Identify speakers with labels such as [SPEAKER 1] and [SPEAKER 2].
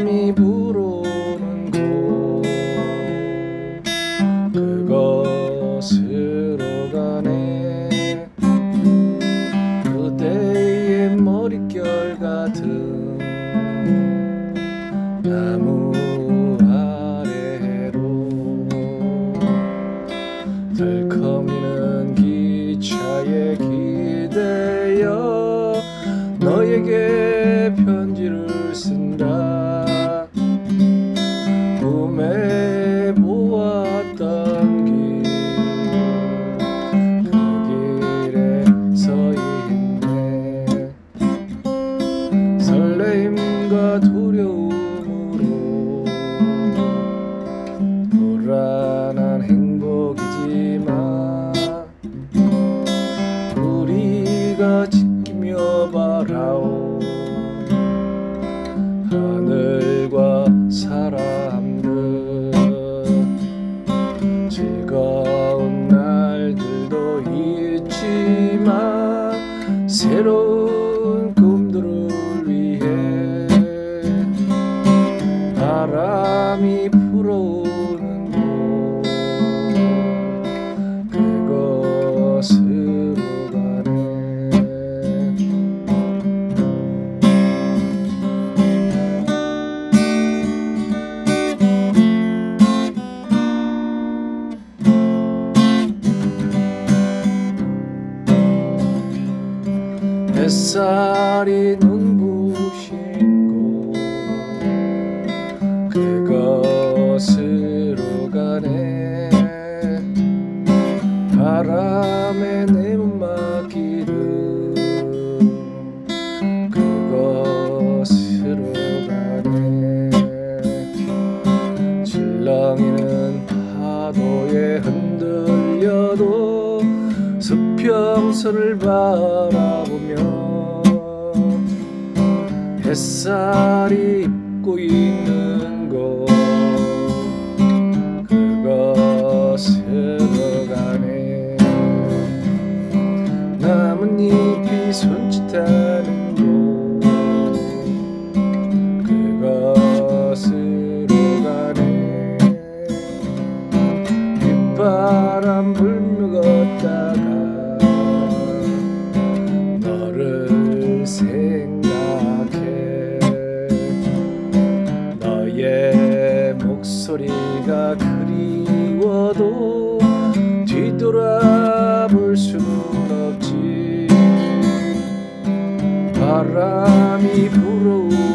[SPEAKER 1] 바람이 불어오는 곳. 그곳으로 가네. 그대의 머릿결 같은 나무 아래로 들컹이는 기차에 기대어 너에게 편지를 우리가 지키며 바라오. 하늘과 사람 햇살이 눈부신 곳. 그곳으로 가네. 바람에 내몸 맡기듯 그곳으로 가네. 질렁이는 파도에 흔들려도 수평선을 바라보며 햇살이 입고 있는 곳 그곳으로 가네. 나뭇잎이 손짓하는 곳 그곳으로 가네. 빗바람 불며 소리가 그리워도 뒤돌아볼 수는 없지. 바람이 불어오는